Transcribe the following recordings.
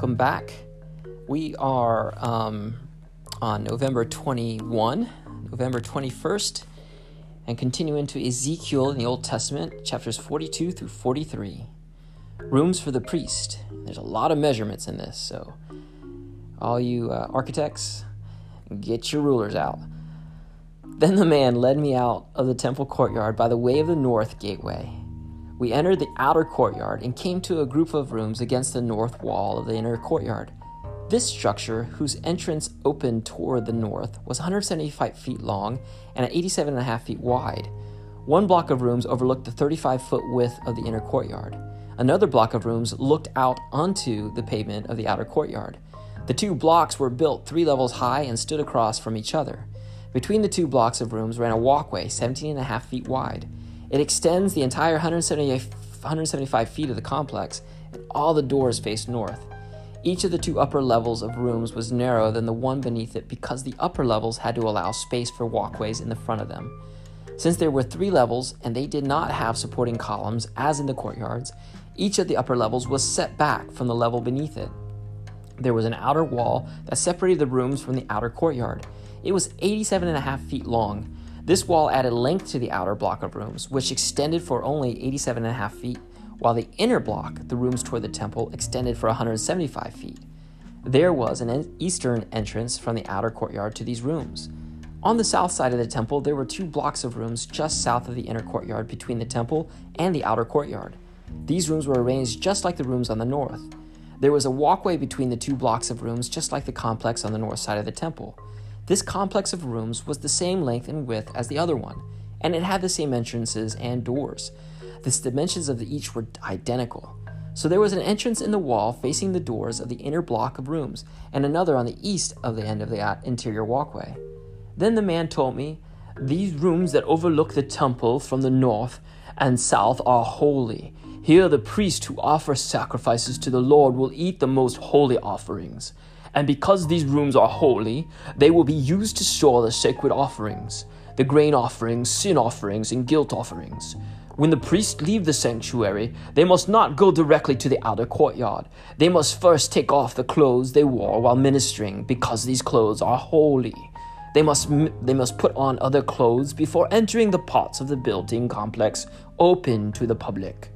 welcome back. We are um, on November 21, November 21st, and continue into Ezekiel in the Old Testament, chapters 42 through 43. Rooms for the priest. There's a lot of measurements in this, so all you uh, architects, get your rulers out. Then the man led me out of the temple courtyard by the way of the north gateway we entered the outer courtyard and came to a group of rooms against the north wall of the inner courtyard. This structure, whose entrance opened toward the north, was 175 feet long and 87.5 feet wide. One block of rooms overlooked the 35 foot width of the inner courtyard. Another block of rooms looked out onto the pavement of the outer courtyard. The two blocks were built three levels high and stood across from each other. Between the two blocks of rooms ran a walkway 17.5 feet wide. It extends the entire 175 feet of the complex, and all the doors face north. Each of the two upper levels of rooms was narrower than the one beneath it because the upper levels had to allow space for walkways in the front of them. Since there were three levels and they did not have supporting columns as in the courtyards, each of the upper levels was set back from the level beneath it. There was an outer wall that separated the rooms from the outer courtyard. It was 87 and a half feet long this wall added length to the outer block of rooms, which extended for only 87.5 feet, while the inner block, the rooms toward the temple, extended for 175 feet. There was an eastern entrance from the outer courtyard to these rooms. On the south side of the temple, there were two blocks of rooms just south of the inner courtyard between the temple and the outer courtyard. These rooms were arranged just like the rooms on the north. There was a walkway between the two blocks of rooms, just like the complex on the north side of the temple. This complex of rooms was the same length and width as the other one, and it had the same entrances and doors. The dimensions of each were identical. So there was an entrance in the wall facing the doors of the inner block of rooms, and another on the east of the end of the interior walkway. Then the man told me, These rooms that overlook the temple from the north and south are holy. Here the priests who offer sacrifices to the Lord will eat the most holy offerings. And because these rooms are holy, they will be used to store the sacred offerings, the grain offerings, sin offerings, and guilt offerings. When the priests leave the sanctuary, they must not go directly to the outer courtyard. They must first take off the clothes they wore while ministering, because these clothes are holy. They must, they must put on other clothes before entering the parts of the building complex open to the public.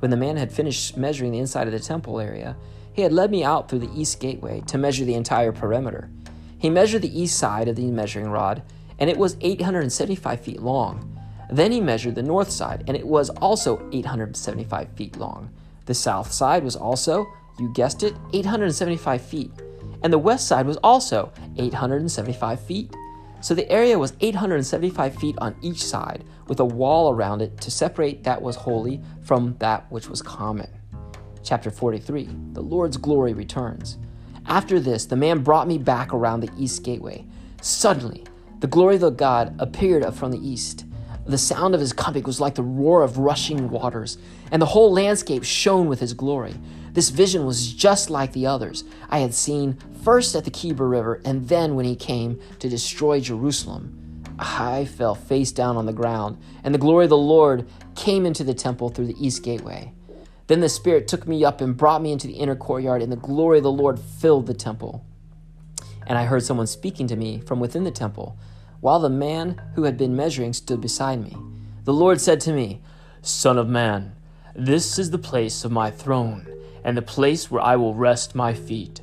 When the man had finished measuring the inside of the temple area, he had led me out through the east gateway to measure the entire perimeter. He measured the east side of the measuring rod, and it was 875 feet long. Then he measured the north side, and it was also 875 feet long. The south side was also, you guessed it, 875 feet. And the west side was also 875 feet. So the area was 875 feet on each side, with a wall around it to separate that was holy from that which was common chapter 43, the Lord's glory returns. After this, the man brought me back around the east gateway. Suddenly, the glory of the God appeared from the east. The sound of his coming was like the roar of rushing waters, and the whole landscape shone with his glory. This vision was just like the others I had seen first at the Kebar River and then when he came to destroy Jerusalem. I fell face down on the ground, and the glory of the Lord came into the temple through the east gateway. Then the Spirit took me up and brought me into the inner courtyard, and the glory of the Lord filled the temple. And I heard someone speaking to me from within the temple, while the man who had been measuring stood beside me. The Lord said to me, Son of man, this is the place of my throne, and the place where I will rest my feet.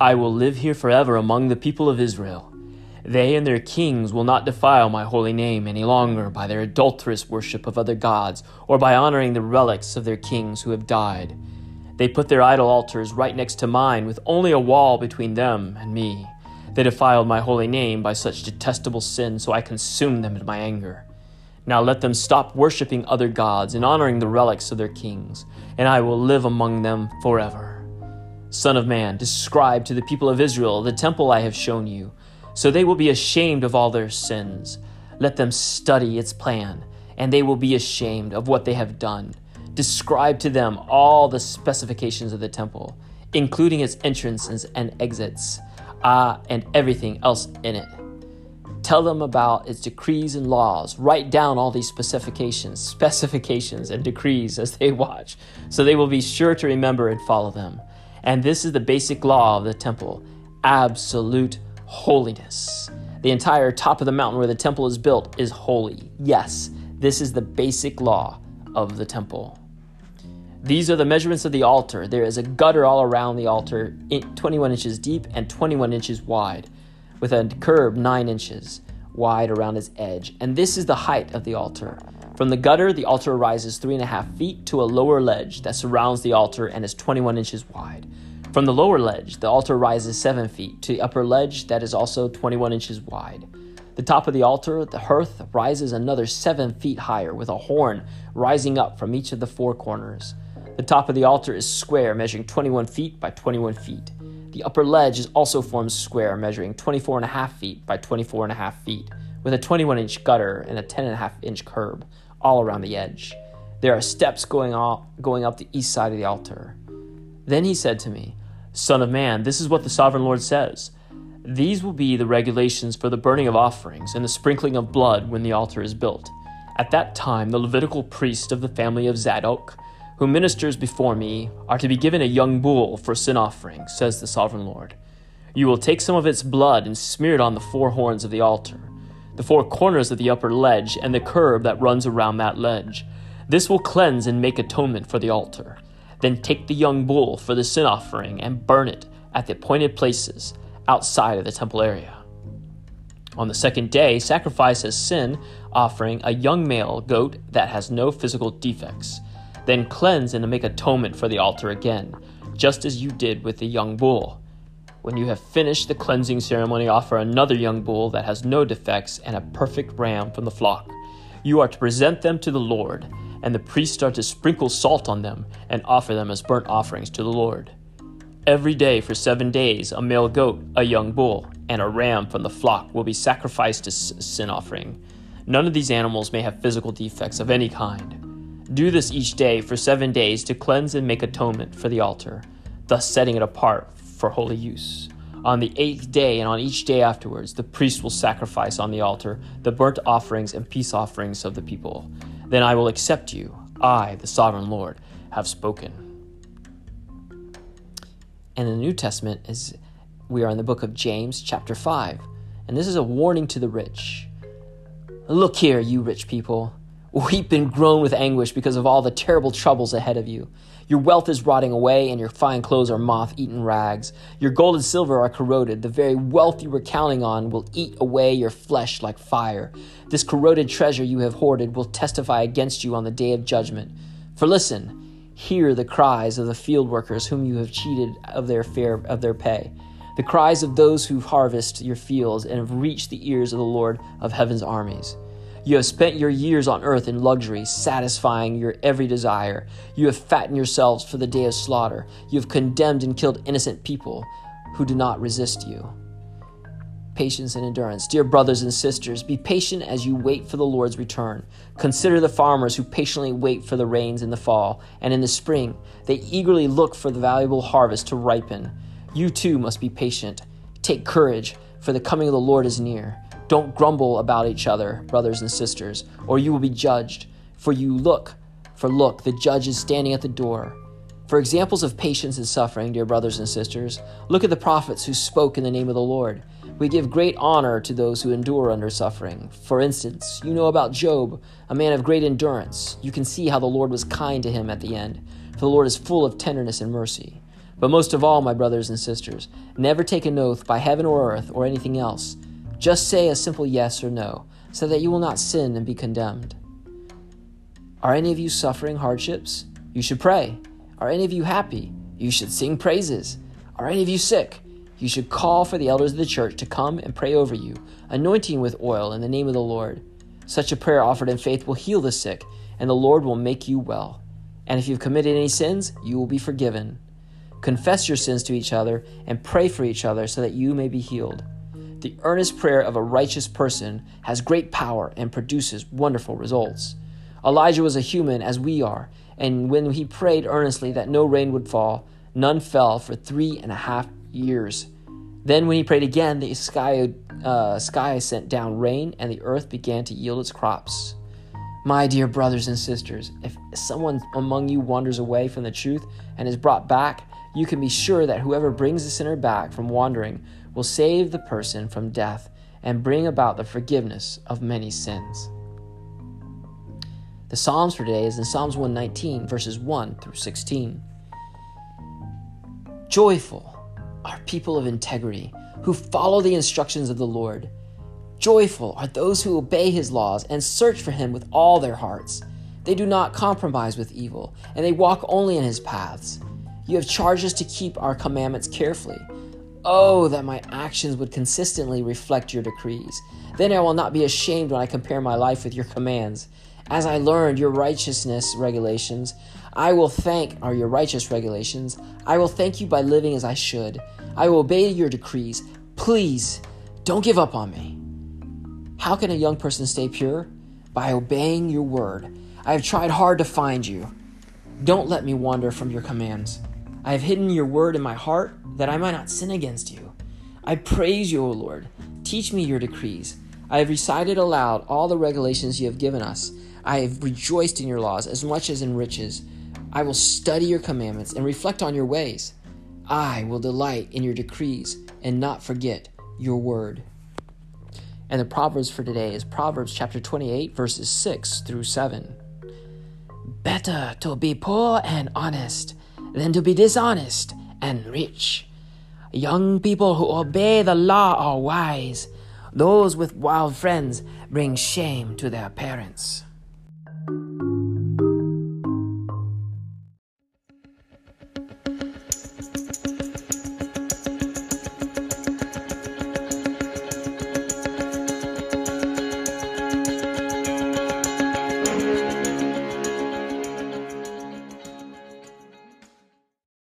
I will live here forever among the people of Israel. They and their kings will not defile my holy name any longer by their adulterous worship of other gods or by honoring the relics of their kings who have died. They put their idol altars right next to mine with only a wall between them and me. They defiled my holy name by such detestable sin, so I consumed them in my anger. Now let them stop worshiping other gods and honoring the relics of their kings, and I will live among them forever. Son of man, describe to the people of Israel the temple I have shown you so they will be ashamed of all their sins. Let them study its plan, and they will be ashamed of what they have done. Describe to them all the specifications of the temple, including its entrances and exits, ah, and everything else in it. Tell them about its decrees and laws. Write down all these specifications, specifications and decrees as they watch, so they will be sure to remember and follow them And this is the basic law of the temple absolute holiness. The entire top of the mountain where the temple is built is holy. Yes, this is the basic law of the temple. These are the measurements of the altar. There is a gutter all around the altar, 21 inches deep and 21 inches wide, with a curb 9 inches wide around its edge. And this is the height of the altar. From the gutter, the altar rises three and a half feet to a lower ledge that surrounds the altar and is 21 inches wide. From the lower ledge, the altar rises 7 feet to the upper ledge that is also 21 inches wide. The top of the altar, the hearth, rises another 7 feet higher with a horn rising up from each of the four corners. The top of the altar is square, measuring 21 feet by 21 feet. The upper ledge is also formed square, measuring 24 and a half feet by 24 and a half feet, with a 21 inch gutter and a 10 and a half inch curb all around the edge. There are steps going, off, going up the east side of the altar. Then he said to me, Son of man, this is what the sovereign Lord says. These will be the regulations for the burning of offerings and the sprinkling of blood when the altar is built. At that time, the Levitical priest of the family of Zadok who ministers before me are to be given a young bull for sin offering, says the sovereign Lord. You will take some of its blood and smear it on the four horns of the altar, the four corners of the upper ledge, and the curb that runs around that ledge. This will cleanse and make atonement for the altar. Then take the young bull for the sin offering and burn it at the appointed places outside of the temple area. On the second day, sacrifice as sin offering a young male goat that has no physical defects. Then cleanse and make atonement for the altar again, just as you did with the young bull. When you have finished the cleansing ceremony, offer another young bull that has no defects and a perfect ram from the flock. You are to present them to the Lord, and the priests are to sprinkle salt on them and offer them as burnt offerings to the Lord. Every day for seven days, a male goat, a young bull, and a ram from the flock will be sacrificed as sin offering. None of these animals may have physical defects of any kind. Do this each day for seven days to cleanse and make atonement for the altar, thus setting it apart for holy use. On the eighth day and on each day afterwards, the priest will sacrifice on the altar the burnt offerings and peace offerings of the people. Then I will accept you. I, the sovereign Lord, have spoken. And in the New Testament is we are in the book of James, chapter 5. And this is a warning to the rich. Look here, you rich people. Weep and groan with anguish because of all the terrible troubles ahead of you. Your wealth is rotting away, and your fine clothes are moth eaten rags. Your gold and silver are corroded. The very wealth you were counting on will eat away your flesh like fire. This corroded treasure you have hoarded will testify against you on the day of judgment. For listen, hear the cries of the field workers whom you have cheated of their fare of their pay. The cries of those who harvest your fields and have reached the ears of the Lord of heaven's armies. You have spent your years on earth in luxury, satisfying your every desire. You have fattened yourselves for the day of slaughter. You have condemned and killed innocent people who do not resist you. Patience and endurance. Dear brothers and sisters, be patient as you wait for the Lord's return. Consider the farmers who patiently wait for the rains in the fall and in the spring. They eagerly look for the valuable harvest to ripen. You too must be patient. Take courage, for the coming of the Lord is near. Don't grumble about each other, brothers and sisters, or you will be judged. For you look, for look, the judge is standing at the door. For examples of patience and suffering, dear brothers and sisters, look at the prophets who spoke in the name of the Lord. We give great honor to those who endure under suffering. For instance, you know about Job, a man of great endurance. You can see how the Lord was kind to him at the end, for the Lord is full of tenderness and mercy. But most of all, my brothers and sisters, never take an oath by heaven or earth or anything else just say a simple yes or no, so that you will not sin and be condemned. Are any of you suffering hardships? You should pray. Are any of you happy? You should sing praises. Are any of you sick? You should call for the elders of the church to come and pray over you, anointing with oil in the name of the Lord. Such a prayer offered in faith will heal the sick, and the Lord will make you well. And if you've committed any sins, you will be forgiven. Confess your sins to each other and pray for each other so that you may be healed. The earnest prayer of a righteous person has great power and produces wonderful results. Elijah was a human as we are, and when he prayed earnestly that no rain would fall, none fell for three and a half years. Then, when he prayed again, the sky, uh, sky sent down rain, and the earth began to yield its crops. My dear brothers and sisters, if someone among you wanders away from the truth and is brought back, you can be sure that whoever brings the sinner back from wandering will save the person from death and bring about the forgiveness of many sins. The Psalms for today is in Psalms 119, verses 1 through 16. Joyful are people of integrity who follow the instructions of the Lord. Joyful are those who obey his laws and search for him with all their hearts. They do not compromise with evil, and they walk only in his paths. You have charged us to keep our commandments carefully. Oh, that my actions would consistently reflect your decrees. Then I will not be ashamed when I compare my life with your commands. As I learned your righteousness regulations, I will thank, or your righteous regulations, I will thank you by living as I should. I will obey your decrees. Please, don't give up on me. How can a young person stay pure? By obeying your word. I have tried hard to find you. Don't let me wander from your commands. I have hidden your word in my heart that I might not sin against you. I praise you, O Lord. Teach me your decrees. I have recited aloud all the regulations you have given us. I have rejoiced in your laws as much as in riches. I will study your commandments and reflect on your ways. I will delight in your decrees and not forget your word. And the Proverbs for today is Proverbs chapter 28, verses 6 through 7. Better to be poor and honest than to be dishonest and rich. Young people who obey the law are wise. Those with wild friends bring shame to their parents.